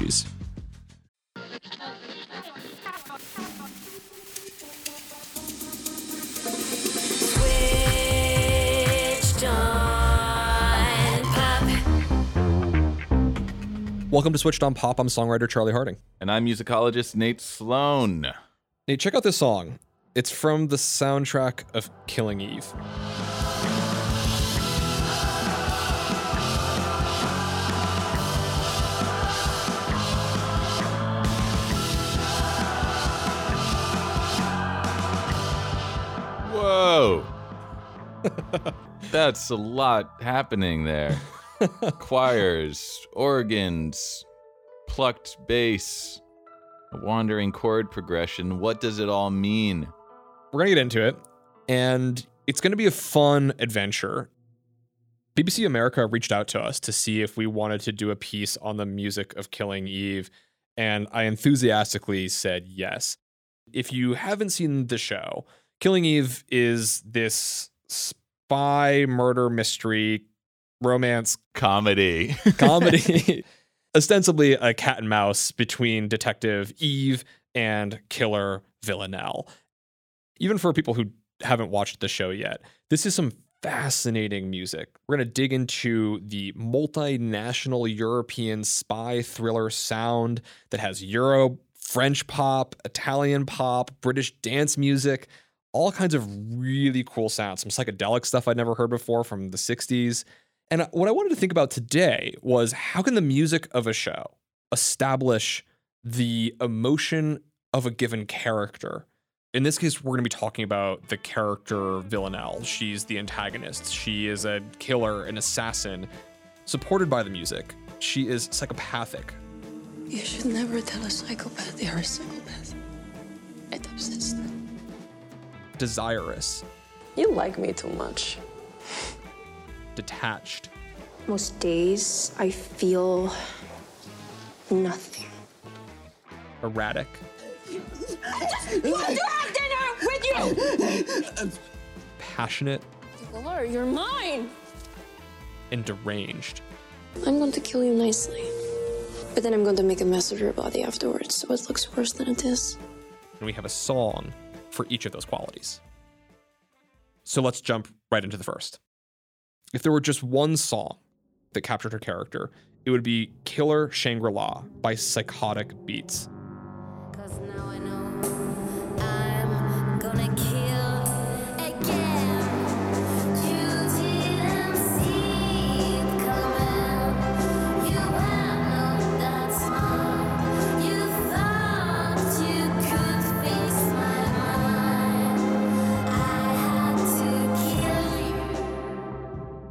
Switched. Welcome to Switched on Pop. I'm songwriter Charlie Harding. And I'm musicologist Nate Sloan. Nate, check out this song. It's from the soundtrack of Killing Eve. Whoa. That's a lot happening there. Choirs, organs, plucked bass, a wandering chord progression. What does it all mean? We're going to get into it, and it's going to be a fun adventure. BBC America reached out to us to see if we wanted to do a piece on the music of Killing Eve, and I enthusiastically said yes. If you haven't seen the show, Killing Eve is this spy murder mystery romance Comedy. comedy, ostensibly a cat and mouse between Detective Eve and Killer Villanelle. Even for people who haven't watched the show yet, this is some fascinating music. We're going to dig into the multinational European spy thriller sound that has Euro, French pop, Italian pop, British dance music, all kinds of really cool sounds, some psychedelic stuff I'd never heard before from the 60s. And what I wanted to think about today was how can the music of a show establish the emotion of a given character? In this case, we're going to be talking about the character Villanelle. She's the antagonist. She is a killer, an assassin, supported by the music. She is psychopathic. You should never tell a psychopath they are a psychopath. It upsets them. Desirous, You like me too much. detached, Most days I feel nothing. erratic, I just want to have dinner with you! passionate, Laura, you're mine. and deranged. I'm going to kill you nicely. But then I'm going to make a mess of your body afterwards, so it looks worse than it is. And we have a song for each of those qualities. So let's jump right into the first. If there were just one song that captured her character, it would be Killer Shangri La by Psychotic Beats.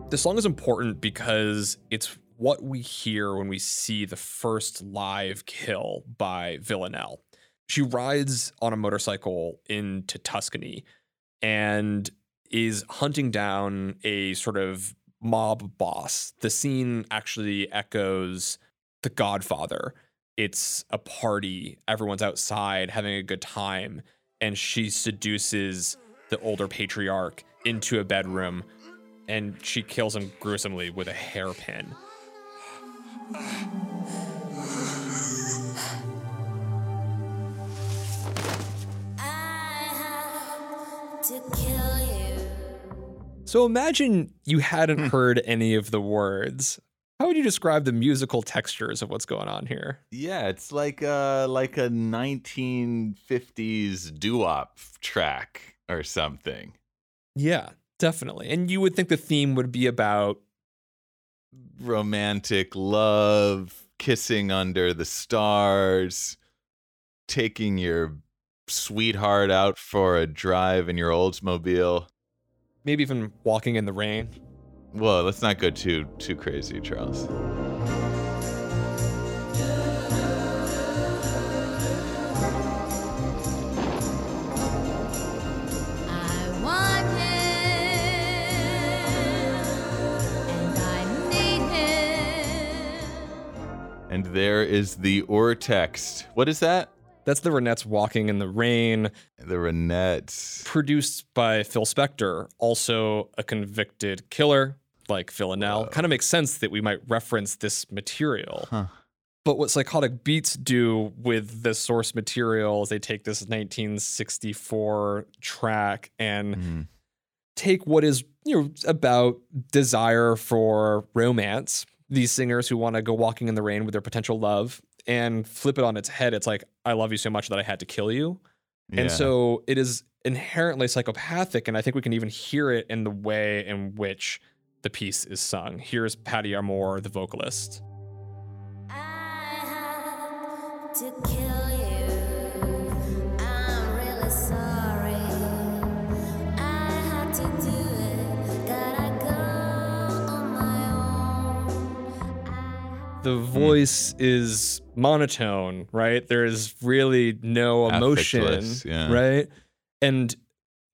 The song is important because it's what we hear when we see the first live kill by Villanelle. She rides on a motorcycle into Tuscany and is hunting down a sort of mob boss. The scene actually echoes The Godfather. It's a party, everyone's outside having a good time, and she seduces the older patriarch into a bedroom and she kills him gruesomely with a hairpin. I had to kill you. So imagine you hadn't hmm. heard any of the words. How would you describe the musical textures of what's going on here? Yeah, it's like a like a 1950s doo-wop track or something. Yeah, definitely. And you would think the theme would be about Romantic love, kissing under the stars, taking your sweetheart out for a drive in your Oldsmobile. maybe even walking in the rain. Well, let's not go too too crazy, Charles. And there is the or text. What is that? That's the Ronettes walking in the rain, The Ronettes. produced by Phil Spector, also a convicted killer like Phil Villanelle. Kind of makes sense that we might reference this material. Huh. But what Psychotic Beats do with the source material is they take this 1964 track and Mhm. take what is you know about desire for romance these singers who want to go walking in the rain with their potential love and flip it on its head it's like i love you so much that i had to kill you. And so it is inherently psychopathic and i think we can even hear it in the way in which the piece is sung. Here's patty armour the vocalist the mm. voice is monotone, right? There's really no emotion, yeah. right? And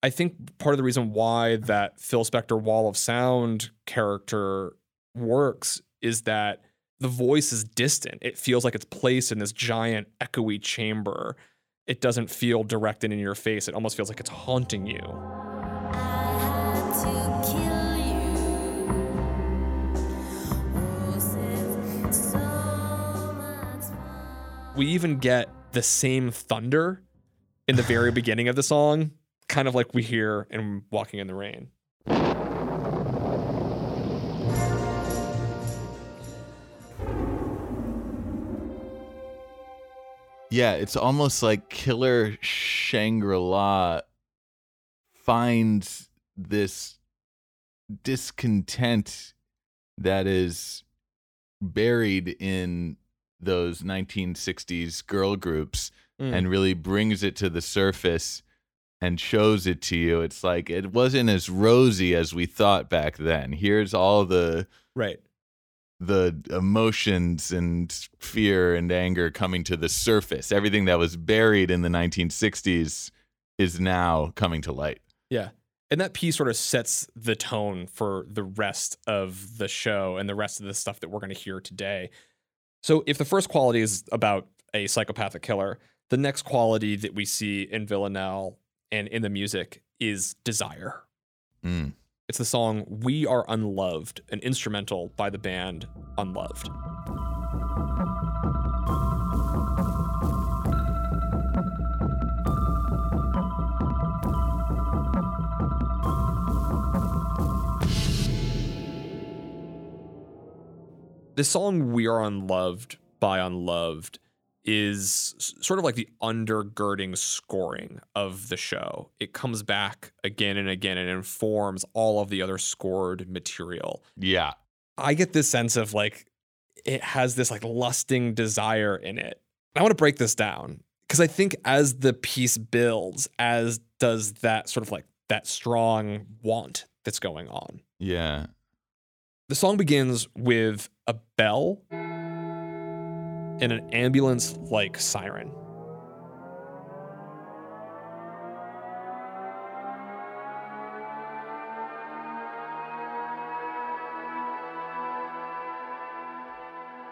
I think part of the reason why that Phil Spector wall of sound character works is that the voice is distant. It feels like it's placed in this giant echoey chamber. It doesn't feel directed in your face. It almost feels like it's haunting you. We even get the same thunder in the very beginning of the song, kind of like we hear in Walking in the Rain. Yeah, it's almost like Killer Shangri La finds this discontent that is buried in those 1960s girl groups Mm. and really brings it to the surface and shows it to you. It's like it wasn't as rosy as we thought back then. Here's all the Right. the emotions and fear and anger coming to the surface. Everything that was buried in the 1960s is now coming to light. Yeah. And that piece sort of sets the tone for the rest of the show and the rest of the stuff that we're going to hear today. So, if the first quality is about a psychopathic killer, the next quality that we see in Villanelle and in the music is desire. Mm. It's the song We Are Unloved, an instrumental by the band Unloved. This song We Are Unloved by Unloved is sort of like the undergirding scoring of the show. It comes back again and again and informs all of the other scored material. Yeah. I get this sense of like it has this like lusting desire in it. I want to break this down because I think as the piece builds, as does that sort of like that strong want that's going on. Yeah. The song begins with a bell and an ambulance like siren.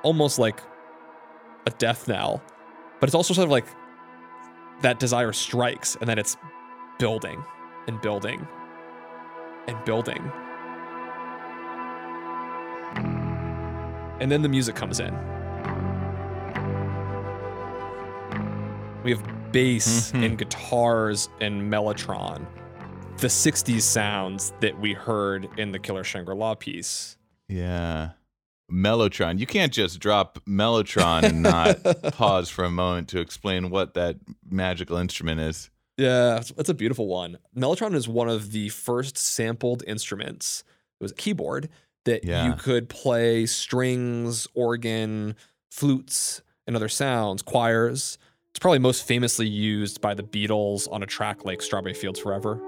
Almost like a death knell, but it's also sort of like that desire strikes and then it's building and building and building. And then the music comes in. We have bass Mhm. and guitars and mellotron. The 60s sounds that we heard in the Killer Shangri La piece. Yeah. Mellotron. You can't just drop Mellotron and not pause for a moment to explain what that magical instrument is. Yeah, it's- it's a beautiful one. Mellotron is one of the first sampled instruments. It was a keyboard that Yeah. you could play strings, organ, flutes, and other sounds, choirs. It's probably most famously used by the Beatles on a track like Strawberry Fields Forever.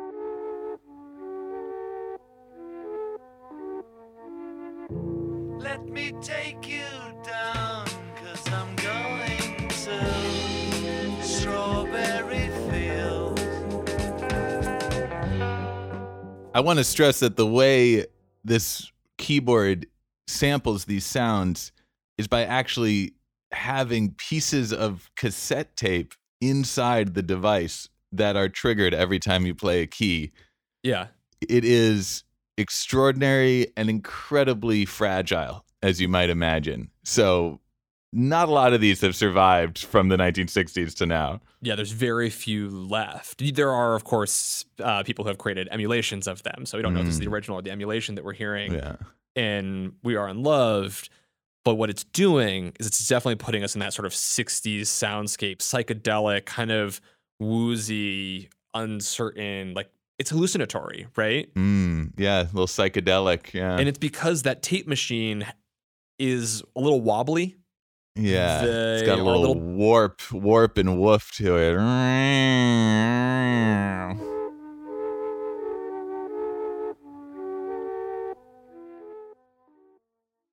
Let me take you down, cause I'm going to Strawberry Fields. I want to stress that the way this keyboard samples these sounds is by actually having pieces of cassette tape inside the device that are triggered every time you play a key. Yeah. It is extraordinary and incredibly fragile, as you might imagine. So, not a lot of these have survived from the 1960s to now. Yeah, there's very few left. There are, of course, uh, people who have created emulations of them. So we don't know if this is the original or the emulation that we're hearing Yeah. in We Are Unloved. But what it's doing is it's definitely putting us in that sort of 60s soundscape, psychedelic, kind of woozy, uncertain, like it's hallucinatory, right? Mm, yeah, a little psychedelic. Yeah. And it's because that tape machine is a little wobbly. Yeah. it's got a a little, little- warp, warp and woof to it.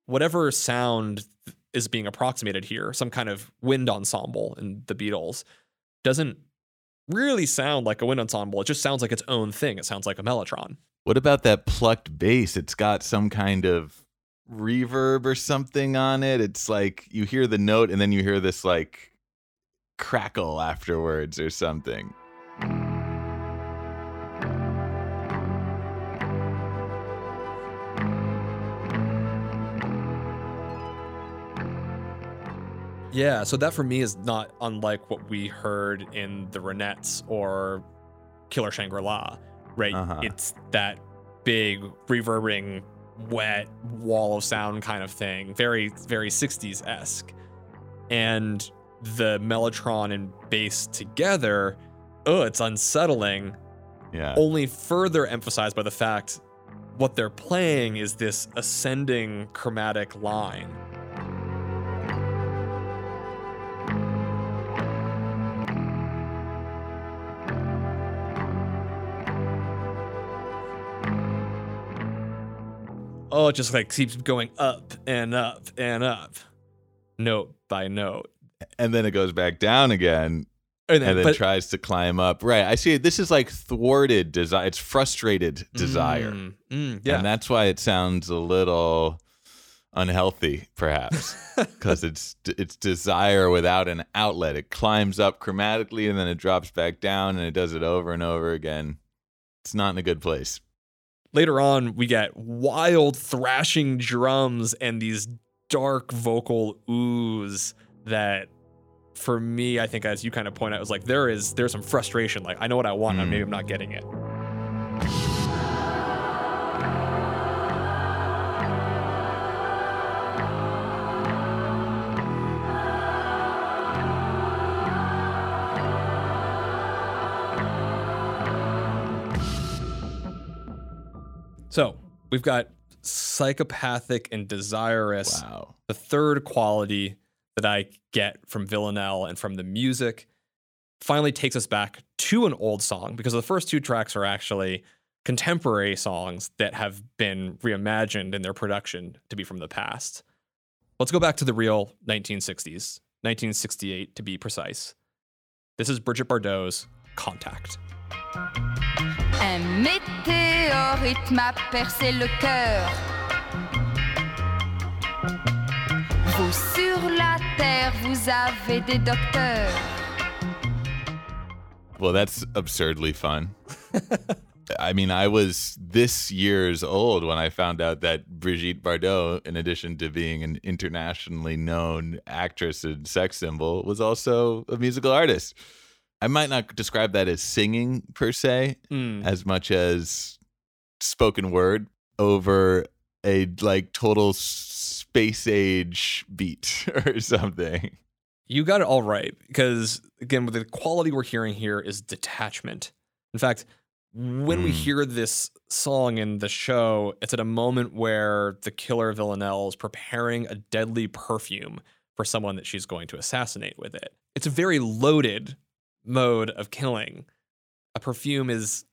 whatever sound is being approximated here, some kind of wind ensemble in the Beatles, doesn't really sound like a wind ensemble. It just sounds like its own thing. It sounds like a mellotron. What about that plucked bass? It's got some kind of reverb or something on it. It's like you hear the note and then you hear this like crackle afterwards or something. Yeah, so that for me is not unlike what we heard in the Ronettes or Killer Shangri La, right? Uh-huh. It's that big, reverberating, wet wall of sound kind of thing. Very, very 60s esque. And the Mellotron and bass together, oh, it's unsettling. Yeah. Only further emphasized by the fact what they're playing is this ascending chromatic line. Oh, it just like keeps going up and up and up, note by note. And then it goes back down again And then, and then but, tries to climb up. Right. I see. This is like thwarted desire. It's frustrated desire. Mm, mm, yeah. And that's why it sounds a little unhealthy, perhaps, because it's it's desire without an outlet. It climbs up chromatically and then it drops back down, and it does it over and over again. It's not in a good place. Later on, we get wild thrashing drums and these dark vocal oohs that for me, I think as you kind of point out, was like there is there's some frustration. Like I know what I want, and Mm. maybe I'm not getting it. So we've got psychopathic and desirous Wow. the third quality that I get from Villanelle and from the music finally takes us back to an old song because the first two tracks are actually contemporary songs that have been reimagined in their production to be from the past. Let's go back to the real 1960s, 1968 to be precise. This is Brigitte Bardot's Contact. Un météorite m'a percé le cœur. Vous sur la terre, vous avez des docteurs. Well, that's absurdly fun. I mean, I was this years old when I found out that Brigitte Bardot, in addition to being an internationally known actress and sex symbol, was also a musical artist. I might not describe that as singing per se, Mm. as much as spoken word over a like total space age beat or something. You got it all right because again, the quality we're hearing here is detachment. In fact, when we Mm. hear this song in the show, it's at a moment where the killer Villanelle is preparing a deadly perfume for someone that she's going to assassinate with it. It's a very loaded mode of killing. A perfume is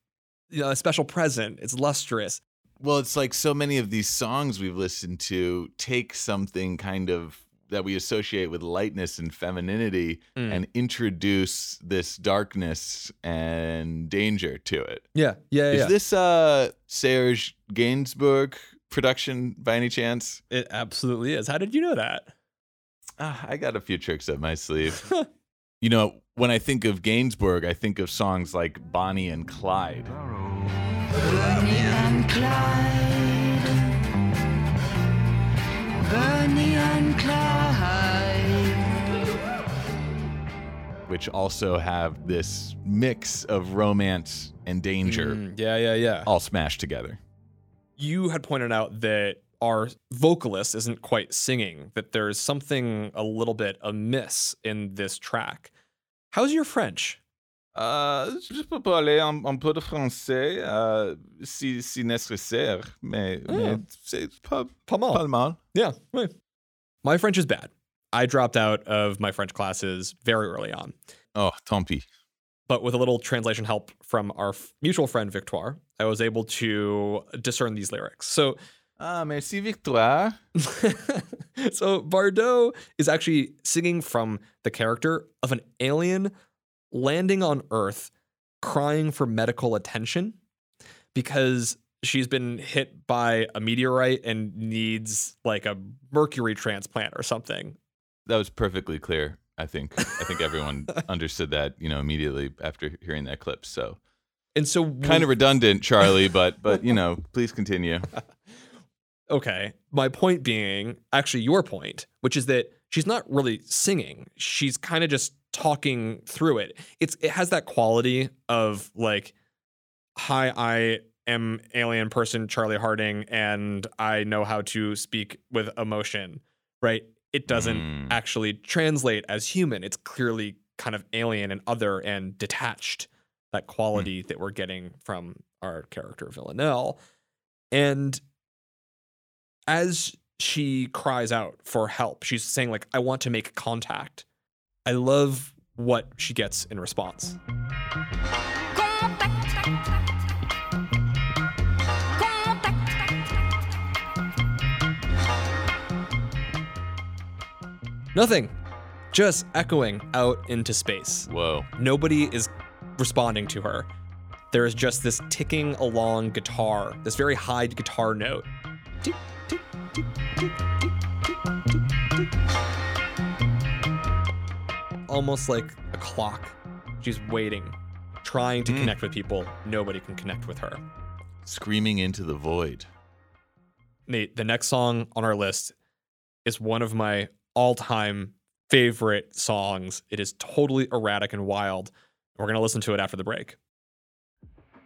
you know, a special present. It's lustrous. Well, it's like so many of these songs we've listened to take something kind of that we associate with lightness and femininity Mm. and introduce this darkness and danger to it. Yeah, yeah, Is this uh Serge Gainsbourg production by any chance? it absolutely is. How did you know that? Ah, I got a few tricks up my sleeve. you know, when I think of Gainsbourg, I think of songs like Bonnie and Clyde. Bonnie and Clyde. Bonnie and Clyde. which also have this mix of romance and danger Mm, yeah, yeah, yeah. all smashed together. You had pointed out that our vocalist isn't quite singing, that there's something a little bit amiss in this track. How's your French? Euh, je peux parler un, un peu de français euh, si, si nécessaire, mais, ah. mais c'est pas, Pas mal. pas mal. Yeah. right. My French is bad. I dropped out of my French classes very early on. Oh, tant pis. But with a little translation help from our mutual friend Victoire, I was able to discern these lyrics. So Ah, merci Victoire. so Bardot is actually singing from the character of an alien landing on Earth crying for medical attention because she's been hit by a meteorite and needs like a mercury transplant or something. That was perfectly clear. I think. I think everyone understood that, you know, immediately after hearing that clip. So And so kind of redundant, Charlie, but but you know, please continue. Okay. My point being, actually, your point, which is that she's not really singing. She's kind of just talking through it. It's it has that quality of like, hi, I am alien person Charlie Harding, and I know how to speak with emotion. Right? It doesn't Mm. actually translate as human. It's clearly kind of alien and other and detached. That quality that we're getting from our character Villanelle, and as she cries out for help, she's saying like, "I want to make contact." I love what she gets in response. Nothing, just echoing out into space. Whoa. Nobody is responding to her. There is just this ticking along guitar, this very high guitar note. Almost like a clock. She's waiting, trying to Mm. connect with people. Nobody can connect with her. Screaming into the void. Nate, the next song on our list is one of my all time favorite songs. It is totally erratic and wild. We're going to listen to it after the break.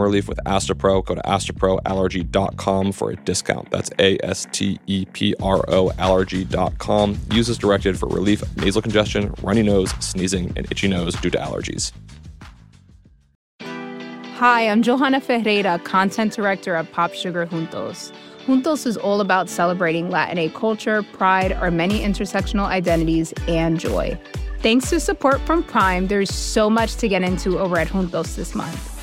relief with Astepro. Go to asteproallergy.com for a discount. That's A S T E P R O allergy.com. Use as directed for relief of nasal congestion, runny nose, sneezing, and itchy nose due to allergies. Hi, I'm Johanna Ferreira, content director at Pop Sugar Juntos. Juntos is all about celebrating Latin culture, pride, our many intersectional identities, and joy. Thanks to support from Prime, there's so much to get into over at Juntos this month.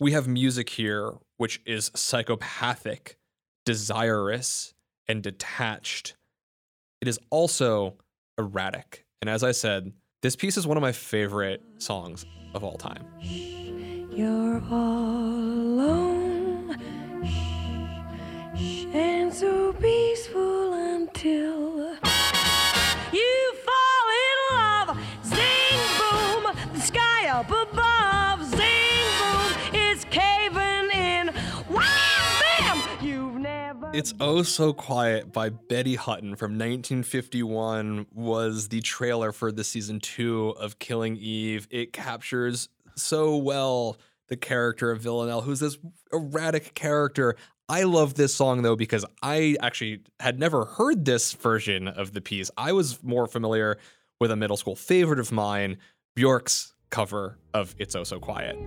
we have music here which is psychopathic, desirous, and detached. It is also erratic. And as I said, this piece is one of my favorite songs of all time. You're all alone and so peaceful until. It's Oh So Quiet by Betty Hutton from 1951 was the trailer for the season two of Killing Eve. It captures so well the character of Villanelle, who's this erratic character. I love this song though because I actually had never heard this version of the piece. I was more familiar with a middle school favorite of mine, Bjork's cover of It's Oh So Quiet.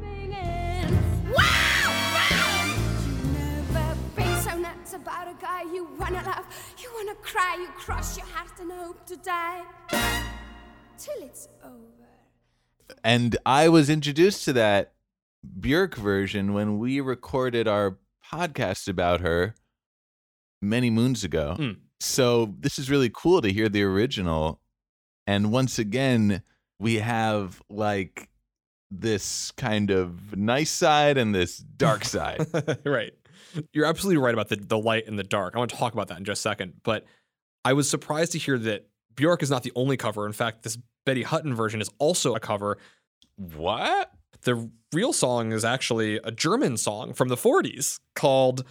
Wanna love, you wanna cry, you cross your heart and hope to die till it's over. And I was introduced to that Björk version when we recorded our podcast about her many moons ago. Mm. So this is really cool to hear the original. And once again, we have like this kind of nice side and this dark side. right. You're absolutely right about the, the light and the dark. I want to talk about that in just a second. But I was surprised to hear that Bjork is not the only cover. In fact, this Betty Hutton version is also a cover. what? The real song is actually a German song from the 40s called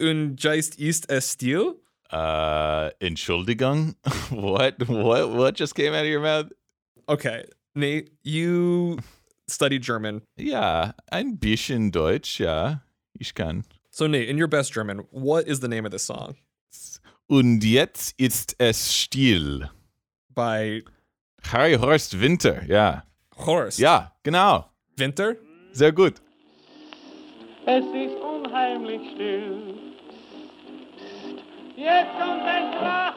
Und jetzt ist es still. Uh Entschuldigung? what? What what just came out of your mouth? Okay, Nate, you studied German. Yeah, ein bisschen Deutsch, ja. Ich kann. So, Nate, in your best German, what is the name of this song? Und jetzt ist es still. By Harry Horst Winter, ja. Horst. Ja, genau. Winter? Sehr gut. Es ist unheimlich still. Jetzt kommt ein Krach.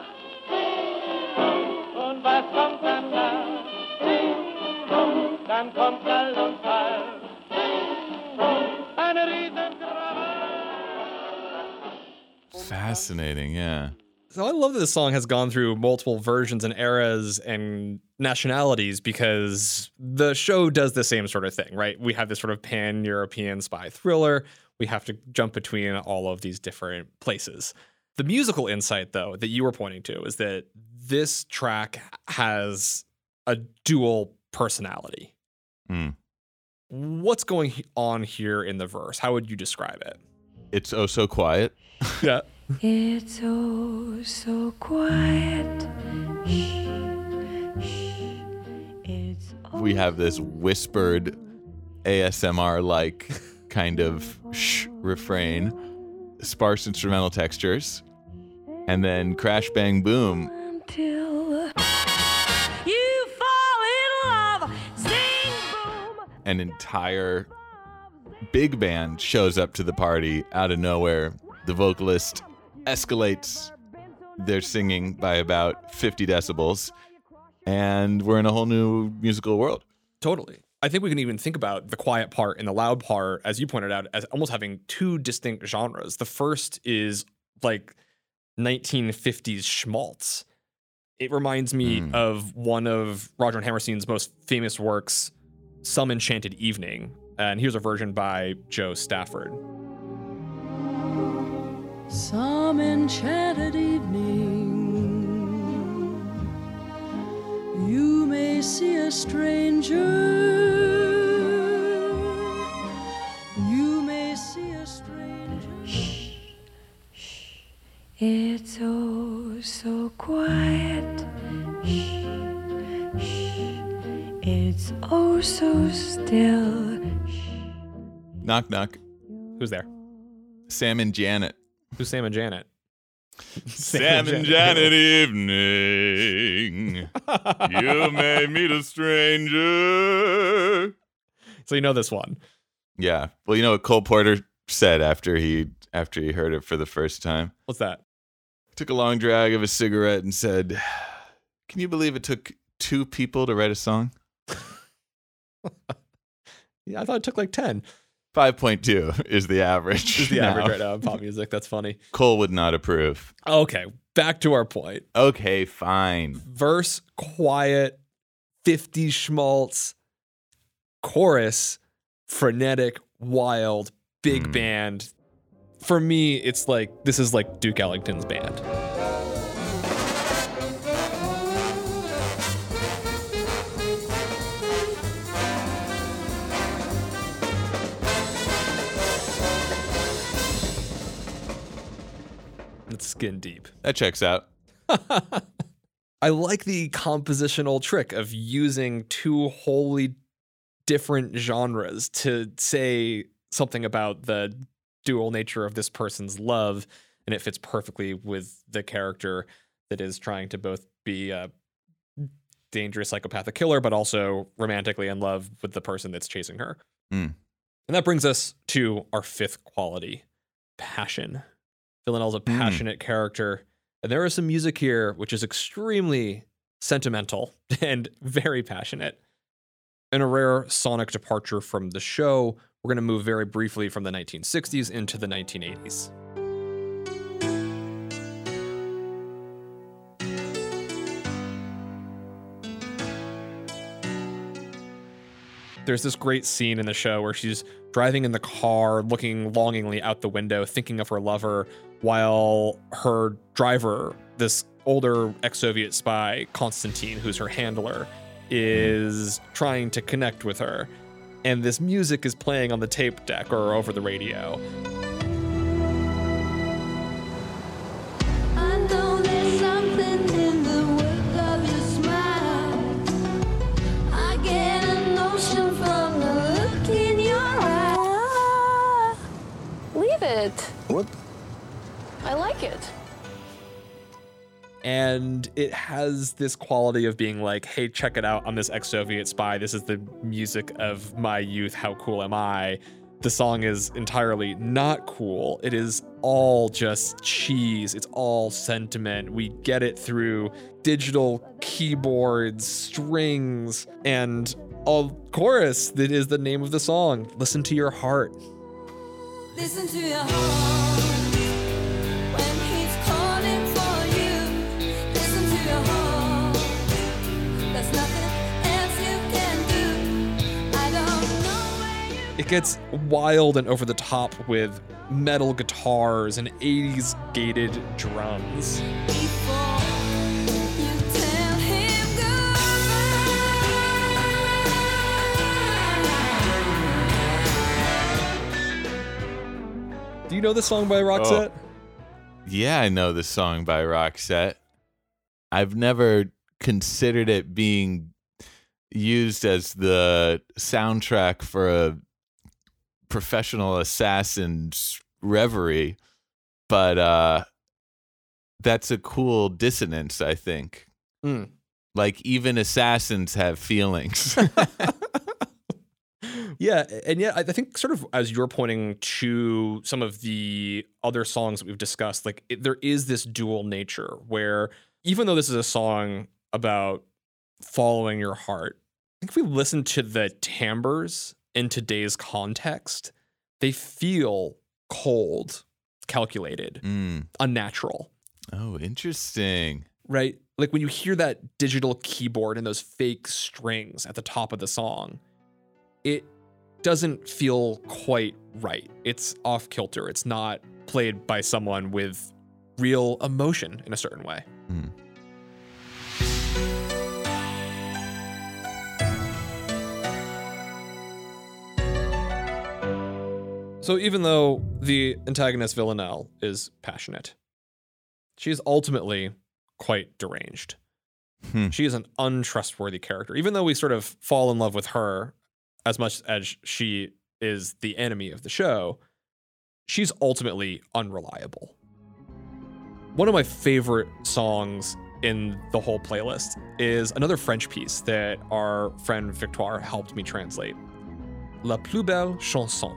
Und was kommt danach? Dann kommt Schall und Fall. Fascinating, yeah. So I love that this song has gone through multiple versions and eras and nationalities because the show does the same sort of thing, right? We have this sort of pan European spy thriller. We have to jump between all of these different places. The musical insight, though, that you were pointing to is that this track has a dual personality. Hmm. What's going on here in the verse? How would you describe it? It's oh so quiet. Yeah. It's oh so quiet. Shh, shh. It's We oh have this whispered ASMR like kind of shh refrain, sparse instrumental textures, and then crash bang boom. until you fall in love. Sing boom. An entire big band shows up to the party out of nowhere. The vocalist escalates their singing by about 50 decibels, and we're in a whole new musical world. Totally. I think we can even think about the quiet part and the loud part, as you pointed out, as almost having two distinct genres. The first is like 1950s schmaltz. It reminds me Mm. of one of Rodgers and Hammerstein's most famous works, Some Enchanted Evening. And here's a version by Jo Stafford. Some enchanted evening, you may see a stranger. You may see a stranger. Shh, shh. It's oh so quiet. Shh, shh. It's oh so still. Knock, knock. Who's there? Sam and Janet. Who's Sam and Janet? Sam and Janet evening. You may meet a stranger. So you know this one. Yeah. Well, you know what Cole Porter said after he after he heard it for the first time? What's that? Took a long drag of a cigarette and said, "Can you believe it took two people to write a song?" Yeah, I thought it took like 10. 5.2 is the average. Is the now. average right now in pop music. That's funny. Cole would not approve. Okay, back to our point. Okay, fine. verse quiet 50 schmaltz chorus frenetic wild big Mm. band for me it's like this is like duke ellington's band That's skin deep. That checks out. I like the compositional trick of using two wholly different genres to say something about the dual nature of this person's love, and it fits perfectly with the character that is trying to both be a dangerous psychopathic killer, but also romantically in love with the person that's chasing her. Mm. And that brings us to our fifth quality passion. Villanelle's a hmm. passionate character. And there is some music here which is extremely sentimental and very passionate. In a rare sonic departure from the show, we're going to move very briefly from the 1960s into the 1980s. There's this great scene in the show where she's driving in the car, looking longingly out the window, thinking of her lover, while her driver, this older ex Soviet spy, Konstantin, who's her handler, is trying to connect with her. And this music is playing on the tape deck or over the radio. It. and it has this quality of being like, hey, check it out. I'm this ex Soviet spy. This is the music of my youth. How cool am I? The song is entirely not cool. It is all just cheese. It's all sentiment. We get it through digital keyboards, strings, and a chorus that is the name of the song. Listen to your heart. Listen to your heart It gets wild and over the top with metal guitars and 80s gated drums. Do you know this song by Roxette? Oh. Yeah, I know the song by Roxette. I've never considered it being used as the soundtrack for a professional assassin's reverie, but uh that's a cool dissonance, I think. Mm. Like even assassins have feelings. Yeah, and yet I think sort of as you're pointing to some of the other songs that we've discussed, like it, there is this dual nature where even though this is a song about following your heart, I think if we listen to the timbres in today's context, they feel cold, calculated, Mm. unnatural. Oh, interesting. right? Like when you hear that digital keyboard and those fake strings at the top of the song, it doesn't feel quite right. It's off kilter. It's not played by someone with real emotion in a certain way. Mm. So even though the antagonist Villanelle is passionate, she is ultimately quite deranged. Hmm. She is an untrustworthy character. Even though we sort of fall in love with her as much as she is the enemy of the show, she's ultimately unreliable. One of my favorite songs in the whole playlist is another French piece that our friend Victoire helped me translate. La plus belle chanson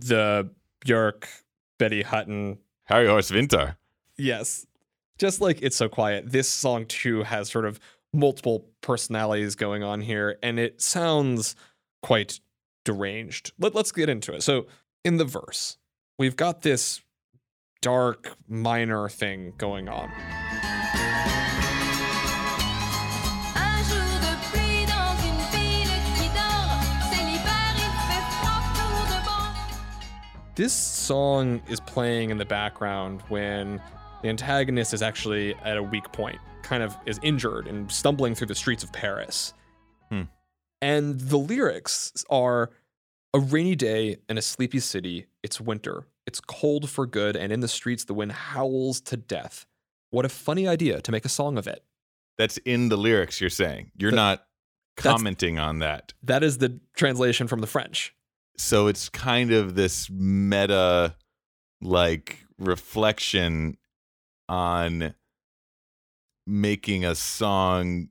the Björk, Betty Hutton, Harry Horse Winter. yes, just like It's So Quiet, this song too has sort of multiple personalities going on here, and it sounds quite deranged. Let, let's get into it. So, in the verse, we've got this dark minor thing going on. This song is playing in the background when the antagonist is actually at a weak point, kind of is injured and stumbling through the streets of Paris. Hmm. And the lyrics are a rainy day in a sleepy city. It's winter. It's cold for good, and in the streets the wind howls to death. What a funny idea to make a song of it. That's in the lyrics you're saying. You're That- not commenting on that. That is the translation from the French. So it's kind of this meta like reflection on making a song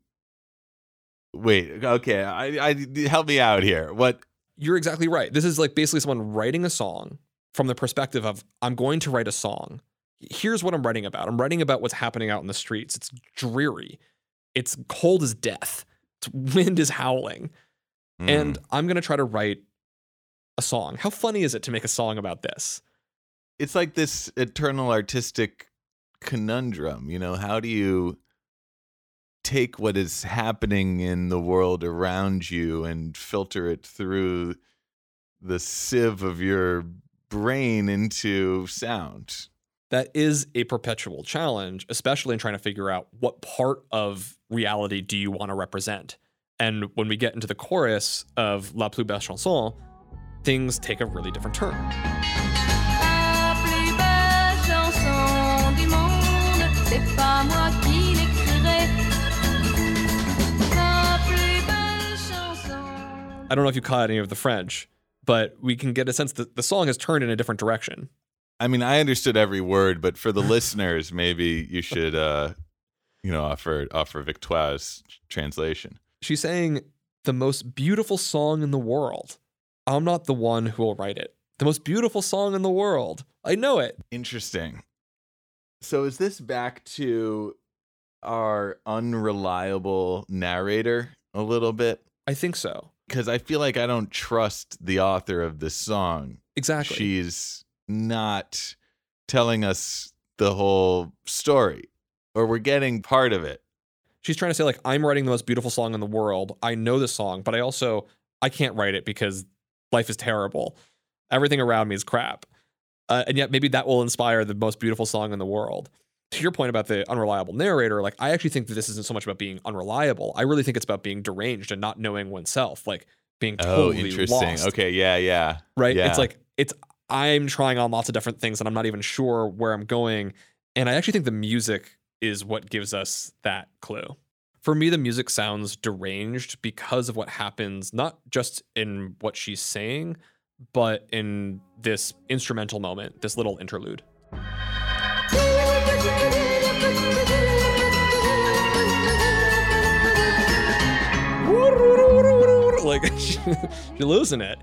Wait, okay, I, I help me out here. What You're exactly right. This is like basically someone writing a song from the perspective of I'm going to write a song. Here's what I'm writing about. I'm writing about what's happening out in the streets. It's dreary. It's cold as death. It's wind is howling. Hmm. And I'm going to try to write a song. How funny is it to make a song about this? it's like this eternal artistic conundrum you know how do you take what is happening in the world around you and filter it through the sieve of your brain into sound That is a perpetual challenge, especially in trying to figure out what part of reality do you want to represent. And when we get into the chorus of La Plus Belle Chanson, things take a really different turn. La plus belle chanson du monde, c'est pas moi qui l'écrirai. La plus belle chanson. I don't know if you caught any of the French, but we can get a sense that the song has turned in a different direction. i mean i understood every word but for the listeners maybe you should uh you know offer offer victoire's translation She's saying, the most beautiful song in the world. I'm not the one who will write it. The most beautiful song in the world. I know it. Interesting. So is this back to our unreliable narrator a little bit? I think so. Because I feel like I don't trust the author of this song. Exactly. She's not telling us the whole story, or we're getting part of it. she's trying to say like i'm writing the most beautiful song in the world i know the song but i also i can't write it because life is terrible. Everything around me is crap. Uh, and yet maybe that will inspire the most beautiful song in the world. To your point about the unreliable narrator like i actually think that this isn't so much about being unreliable. I really think it's about being deranged and not knowing oneself like being totally Oh, totally interesting. lost. Okay, yeah, yeah. right? Yeah. it's like it's i'm trying on lots of different things and i'm not even sure where i'm going. And i actually think the music is what gives us that clue for me the music sounds deranged because of what happens not just in what she's saying but in this instrumental moment this little interlude like you're losing it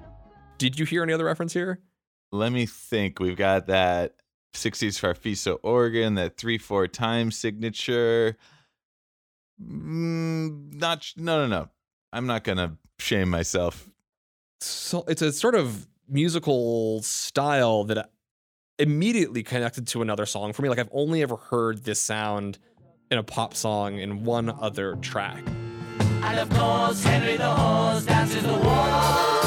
did you hear any other reference here Let me think. We've got that 60s Farfisa organ, that 3 4 time signature. Mm, not, sh- no, no, no. I'm not going to shame myself. so it's a sort of musical style that immediately connected to another song for me. Like I've only ever heard this sound in a pop song in one other track. And of course, Henry the horse dances the waltz.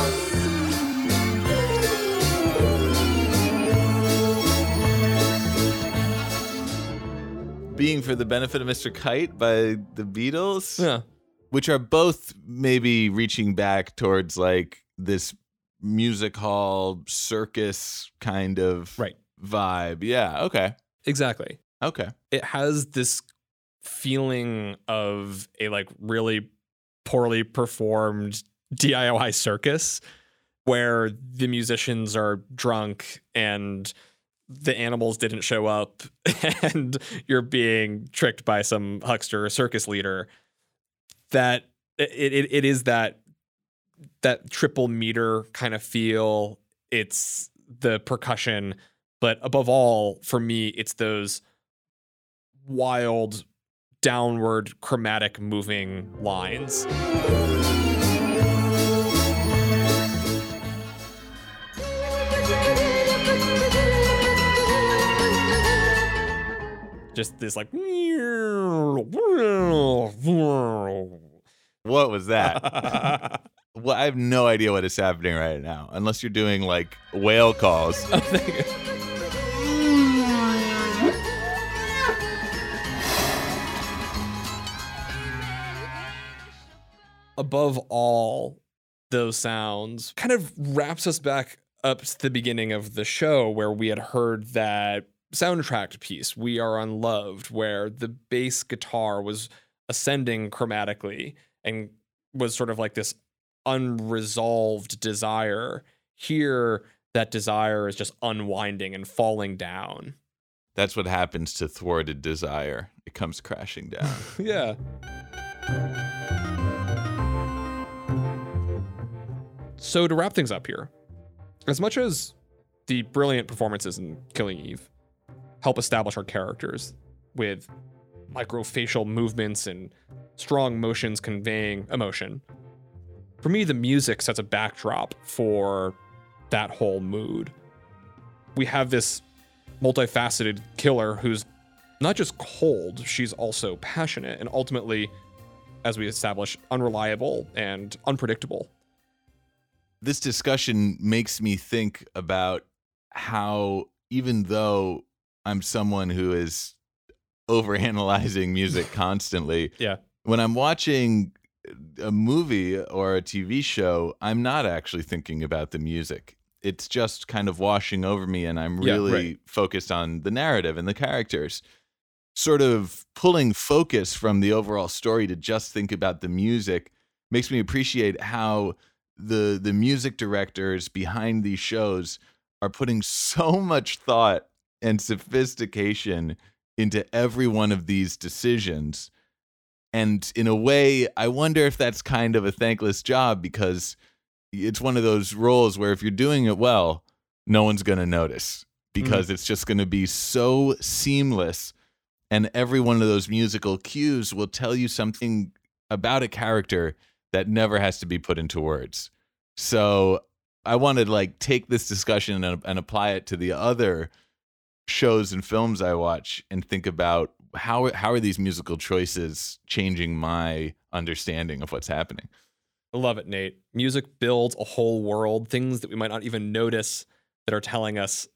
Being for the benefit of Mr. Kite by the Beatles, Yeah. which are both maybe reaching back towards like this music hall circus kind of Right. vibe. Yeah. Okay. Exactly. Okay. It has this feeling of a like really poorly performed DIY circus where the musicians are drunk and the animals didn't show up and you're being tricked by some huckster or circus leader that it, it, it is that that triple meter kind of feel. It's the percussion but above all for me it's those wild downward chromatic moving lines Just this like. What was that? well, I have no idea what is happening right now, unless you're doing like whale calls. above all those sounds kind of wraps us back up to the beginning of the show where we had heard that soundtrack piece we are unloved where the bass guitar was ascending chromatically and was sort of like this unresolved desire here that desire is just unwinding and falling down That's what happens to thwarted desire. It comes crashing down. yeah So to wrap things up here, as much as the brilliant performances in Killing Eve help establish our characters with microfacial movements and strong motions conveying emotion, for me the music sets a backdrop for that whole mood. We have this multifaceted killer who's not just cold, she's also passionate and ultimately, as we establish, unreliable and unpredictable. this discussion makes me think about how even though I'm someone who is overanalyzing music constantly, Yeah. when I'm watching a movie or a TV show, I'm not actually thinking about the music. It's just kind of washing over me, and I'm Yeah, really right. focused on the narrative and the characters. Sort of pulling focus from the overall story to just think about the music makes me appreciate how the the music directors behind these shows are putting so much thought and sophistication into every one of these decisions and in a way i wonder if that's kind of a thankless job because it's one of those roles where if you're doing it well no one's going to notice mm. because it's just going to be so seamless and every one of those musical cues will tell you something about a character that never has to be put into words. So I want to like take this discussion and, and apply it to the other shows and films I watch and think about how how are these musical choices changing my understanding of what's happening. I love it, Nate. Music builds a whole world, things that we might not even notice that are telling us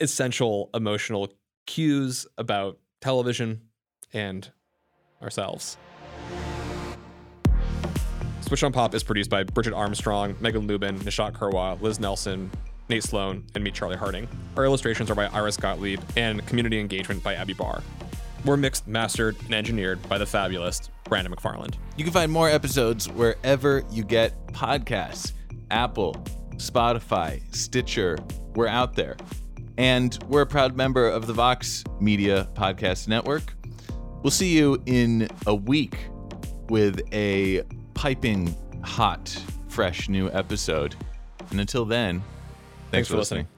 essential emotional cues about television and ourselves. Switch on Pop is produced by Bridget Armstrong, Megan Lubin, Nishat Kurwa, Liz Nelson, Nate Sloan, and me, Charlie Harding. Our illustrations are by Iris Gottlieb and community engagement by Abby Barr. We're mixed, mastered, and engineered by the fabulous Brandon McFarland. You can find more episodes wherever you get podcasts Apple, Spotify, Stitcher. We're out there. And we're a proud member of the Vox Media Podcast Network. We'll see you in a week with a piping hot, fresh new episode. And until then, thanks, Thanks for listening.